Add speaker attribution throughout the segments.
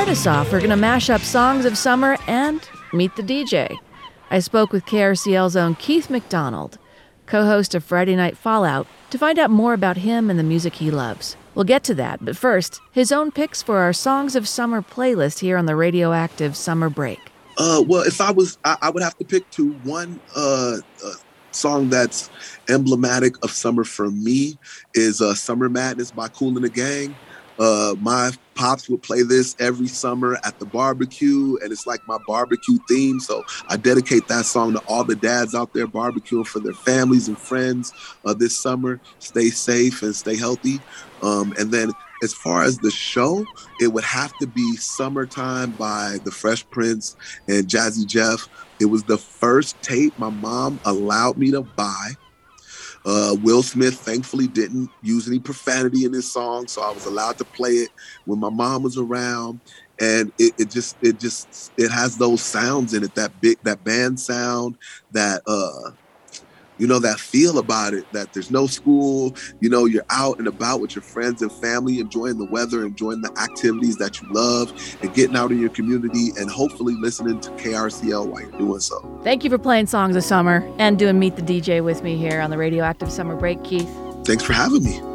Speaker 1: start us off, we're going to mash up songs of summer and meet the DJ. I spoke with KRCL's own Keith McDonald, co host of Friday Night Fallout, to find out more about him and the music he loves. We'll get to that, but first, his own picks for our Songs of Summer playlist here on the Radioactive Summer Break.
Speaker 2: Uh, well, if I was, I, I would have to pick two. One uh, uh, song that's emblematic of summer for me is uh, "Summer Madness" by Kool and the Gang. Uh, my pops would play this every summer at the barbecue, and it's like my barbecue theme. So I dedicate that song to all the dads out there barbecuing for their families and friends uh, this summer. Stay safe and stay healthy. Um, and then as far as the show, it would have to be Summertime by the Fresh Prince and Jazzy Jeff. It was the first tape my mom allowed me to buy. Uh, Will Smith thankfully didn't use any profanity in his song, so I was allowed to play it when my mom was around. And it, it just, it just, it has those sounds in it that big, that band sound, that uh, you know, that feel about it that there's no school, you know, you're out and about with your friends and family, enjoying the weather, enjoying the activities that you love, and getting out in your community and hopefully listening to KRCL while you're doing so.
Speaker 1: Thank you for playing Songs of Summer and doing Meet the DJ with me here on the Radioactive Summer Break, Keith.
Speaker 2: Thanks for having me.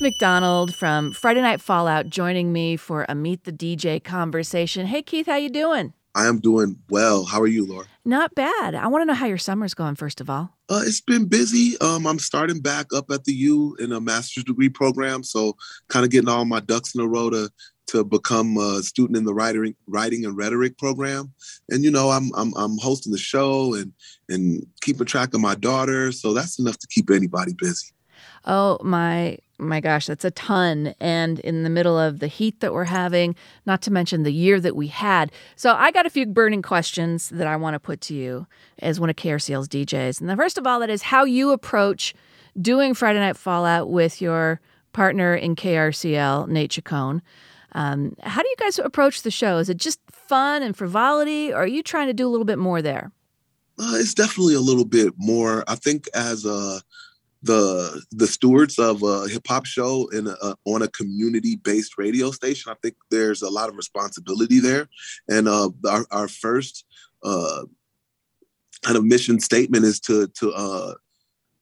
Speaker 1: McDonald from Friday Night Fallout joining me for a Meet the DJ conversation. Hey Keith, how you doing?
Speaker 2: I am doing well. How are you, Laura?
Speaker 1: Not bad. I want to know how your summer's going first of all.
Speaker 2: Uh, it's been busy. Um, I'm starting back up at the U in a master's degree program, so kind of getting all my ducks in a row to to become a student in the writing writing and rhetoric program. And you know, I'm I'm I'm hosting the show and and keeping track of my daughter, so that's enough to keep anybody busy.
Speaker 1: Oh my my gosh, that's a ton. And in the middle of the heat that we're having, not to mention the year that we had. So I got a few burning questions that I want to put to you as one of KRCL's DJs. And the first of all, that is how you approach doing Friday Night Fallout with your partner in KRCL, Nate Chacon. Um, how do you guys approach the show? Is it just fun and frivolity, or are you trying to do a little bit more there?
Speaker 2: Uh, it's definitely a little bit more. I think as a the the stewards of a hip hop show in a, on a community based radio station. I think there's a lot of responsibility there, and uh, our our first uh, kind of mission statement is to to uh,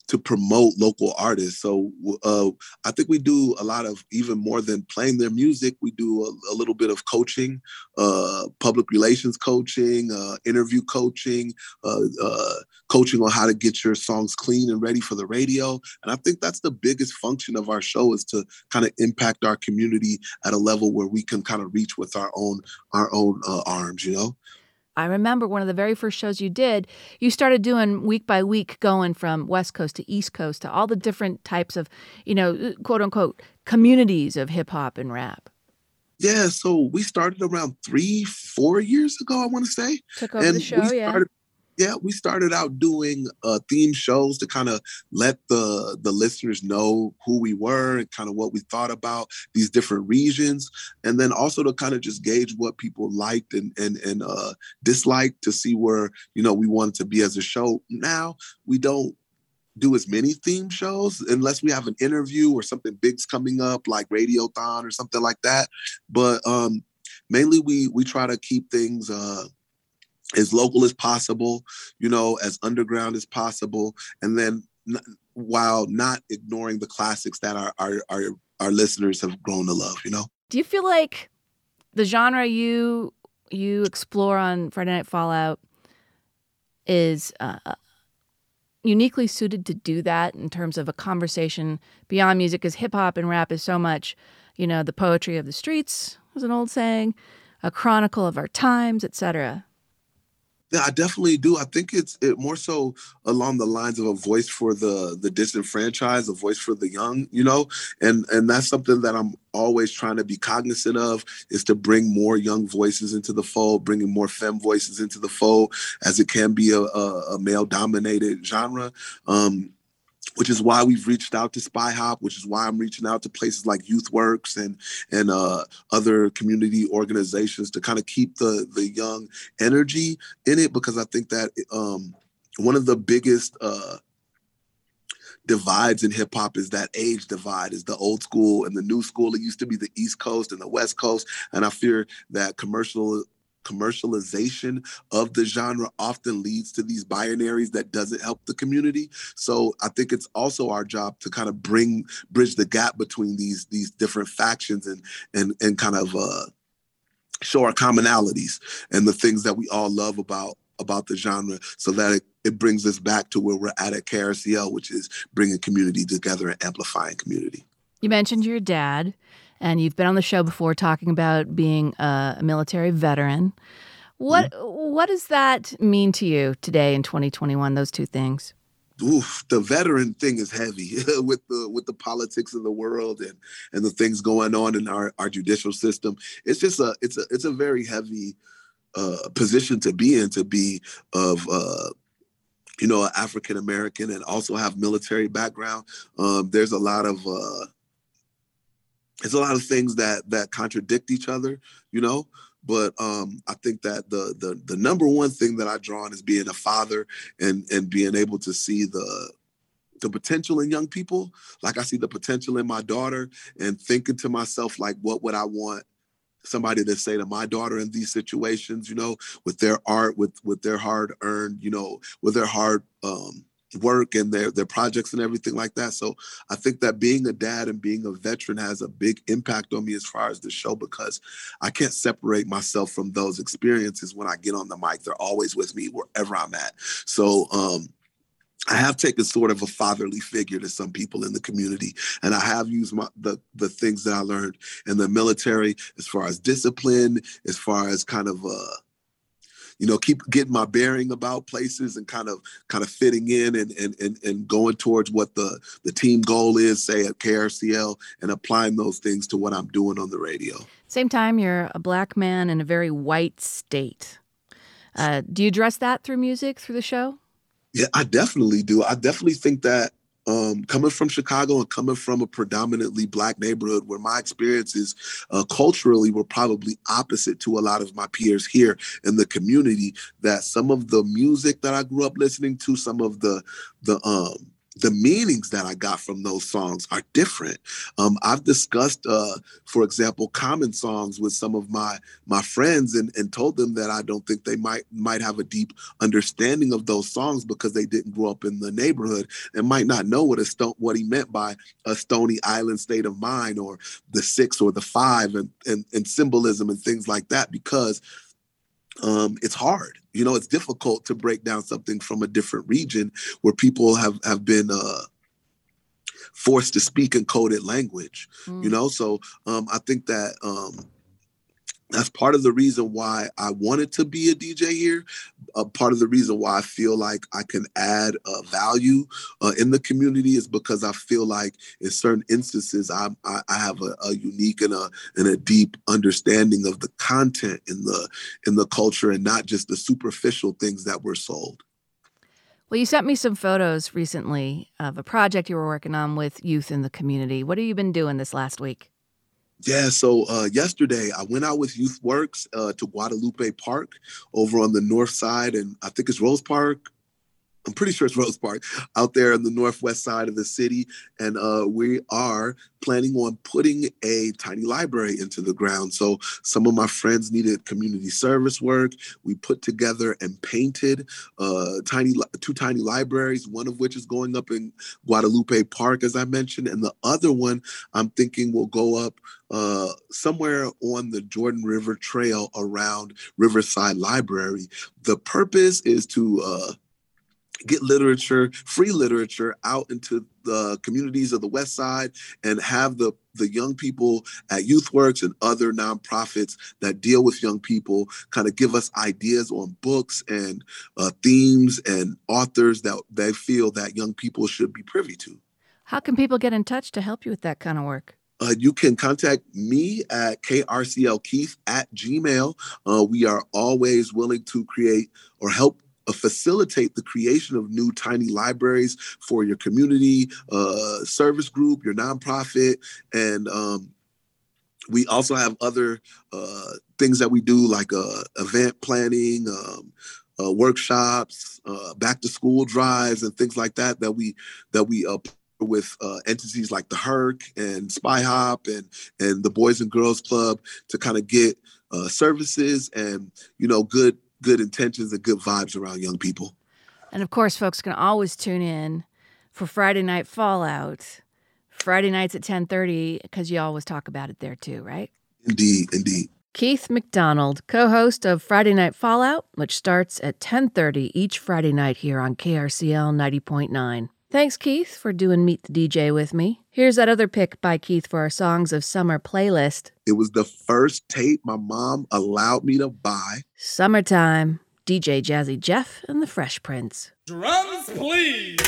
Speaker 2: to promote local artists. So uh, I think we do a lot of even more than playing their music. We do a, a little bit of coaching, uh, public relations coaching, uh, interview coaching, uh, uh, coaching on how to get your songs clean and ready for the radio. And I think that's the biggest function of our show is to kind of impact our community at a level where we can kind of reach with our own our own uh, arms. You know.
Speaker 1: I remember one of the very first shows you did, you started doing week by week, going from West Coast to East Coast to all the different types of, you know, quote unquote, communities of hip hop and rap.
Speaker 2: Yeah, so we started around three, four years ago, I want to say.
Speaker 1: Took over and the show, yeah.
Speaker 2: Started, yeah, we started out doing uh, theme shows to kind of let the the listeners know who we were and kind of what we thought about these different regions, and then also to kind of just gauge what people liked and and and uh, disliked to see where you know we wanted to be as a show. Now we don't do as many theme shows unless we have an interview or something big's coming up like Radiothon or something like that. But um, mainly we we try to keep things uh, as local as possible, you know, as underground as possible, and then n- while not ignoring the classics that our, our our our listeners have grown to love, you know.
Speaker 1: Do you feel like the genre you you explore on Friday Night Fallout is uh, uh uniquely suited to do that in terms of a conversation beyond music? Because hip hop and rap is so much, you know, the poetry of the streets was an old saying, a chronicle of our times, etc.
Speaker 2: Yeah, I definitely do. I think it's it more so along the lines of a voice for the the disenfranchised, a voice for the young, you know, and and that's something that I'm always trying to be cognizant of is to bring more young voices into the fold, bringing more femme voices into the fold, as it can be a, a, a male dominated genre. Um, which is why we've reached out to Spy Hop, which is why I'm reaching out to places like YouthWorks and and uh, other community organizations to kind of keep the the young energy in it because I think that um, one of the biggest uh, divides in hip hop is that age divide is the old school and the new school. It used to be the east coast and the west coast and i fear that commercial commercialization of the genre often leads to these binaries that doesn't help the community so i think it's also our job to kind of bring bridge the gap between these these different factions and and and kind of uh show our commonalities and the things that we all love about about the genre so that it, it brings us back to where we're at at KRCL, which is bringing community together and amplifying community.
Speaker 1: You mentioned your dad, and you've been on the show before talking about being a military veteran. What mm-hmm. what does that mean to you today in 2021? Those two things.
Speaker 2: Oof, the veteran thing is heavy with the with the politics of the world and and the things going on in our, our judicial system. It's just a it's a it's a very heavy uh, position to be in to be of uh, you know African American and also have military background. Um, there's a lot of uh, there's a lot of things that that contradict each other, you know. But um, I think that the the the number one thing that I draw on is being a father and and being able to see the the potential in young people like i see the potential in my daughter and thinking to myself like what would i want somebody to say to my daughter in these situations, you know, with their art, with with their hard earned, you know, with their hard um, work and their their projects and everything like that. So I think that being a dad and being a veteran has a big impact on me as far as the show because I can't separate myself from those experiences when I get on the mic. They're always with me wherever I'm at. So um I have taken sort of a fatherly figure to some people in the community, and I have used my, the the things that I learned in the military as far as discipline, as far as kind of uh, you know, keep getting my bearing about places and kind of kind of fitting in and and and, and going towards what the the team goal is, say at KRCL, and applying those things to what I'm doing on the radio.
Speaker 1: Same time, you're a black man in a very white state. Uh, do you address that through music, through the show?
Speaker 2: Yeah, I definitely do. I definitely think that um, coming from Chicago and coming from a predominantly black neighborhood where my experiences uh, culturally were probably opposite to a lot of my peers here in the community, that some of the music that I grew up listening to, some of the the um, the meanings that I got from those songs are different. Um, I've discussed, uh, for example, Common songs with some of my my friends and, and told them that I don't think they might might have a deep understanding of those songs because they didn't grow up in the neighborhood and might not know what a what he meant by a stony island state of mind or the six or the five and, and, and symbolism and things like that because um, it's hard. You know, it's difficult to break down something from a different region where people have have been uh, forced to speak in coded language. Mm. You know, so um, I think that um, that's part of the reason why I wanted to be a DJ here. Uh, part of the reason why I feel like I can add uh, value uh, in the community is because I feel like in certain instances I, I, I have a, a, unique and a and a deep understanding of the content in the in the culture and not just the superficial things that were sold.
Speaker 1: Well, you sent me some photos recently of a project you were working on with youth in the community. What have you been doing this last week?
Speaker 2: Yeah, so uh, yesterday I went out with Youth Works uh, to Guadalupe Park over on the north side, and I think it's Rose Park. I'm pretty sure it's Rose Park out there on the northwest side of the city. And uh, we are planning on putting a tiny library into the ground. So some of my friends needed community service work. We put together and painted uh, tiny two tiny libraries, one of which is going up in Guadalupe Park, as I mentioned, and the other one I'm thinking will go up uh, somewhere on the Jordan River Trail around Riverside Library. The purpose is to uh, get literature, free literature out into the communities of the West Side and have the the young people at YouthWorks and other nonprofits that deal with young people kind of give us ideas on books and uh, themes and authors that they feel that young people should be privy to.
Speaker 1: How can people get in touch to help you with that kind of work?
Speaker 2: Uh, you can contact me at krclkeith at gmail. Uh, we are always willing to create or help uh, facilitate the creation of new tiny libraries for your community uh, service group, your nonprofit, and um, we also have other uh, things that we do like uh, event planning, um, uh, workshops, uh, back to school drives, and things like that that we that we with uh, entities like the Herc and Spy Hop and and the Boys and Girls Club to kind of get services and you know good good intentions and good vibes around young people.
Speaker 1: And of course, folks can always tune in for Friday Night Fallout. Friday nights at 10:30 because you always talk about it there too, right?
Speaker 2: Indeed, indeed.
Speaker 1: Keith McDonald, co-host of Friday Night Fallout, which starts at 10:30 each Friday night here on KRCL 90.9. Thanks Keith for doing Meet the DJ with me. Here's that other pick by Keith for our Songs of Summer playlist.
Speaker 2: It was the first tape my mom allowed me to buy.
Speaker 1: Summertime. DJ Jazzy Jeff and the Fresh Prince.
Speaker 3: Drums, please.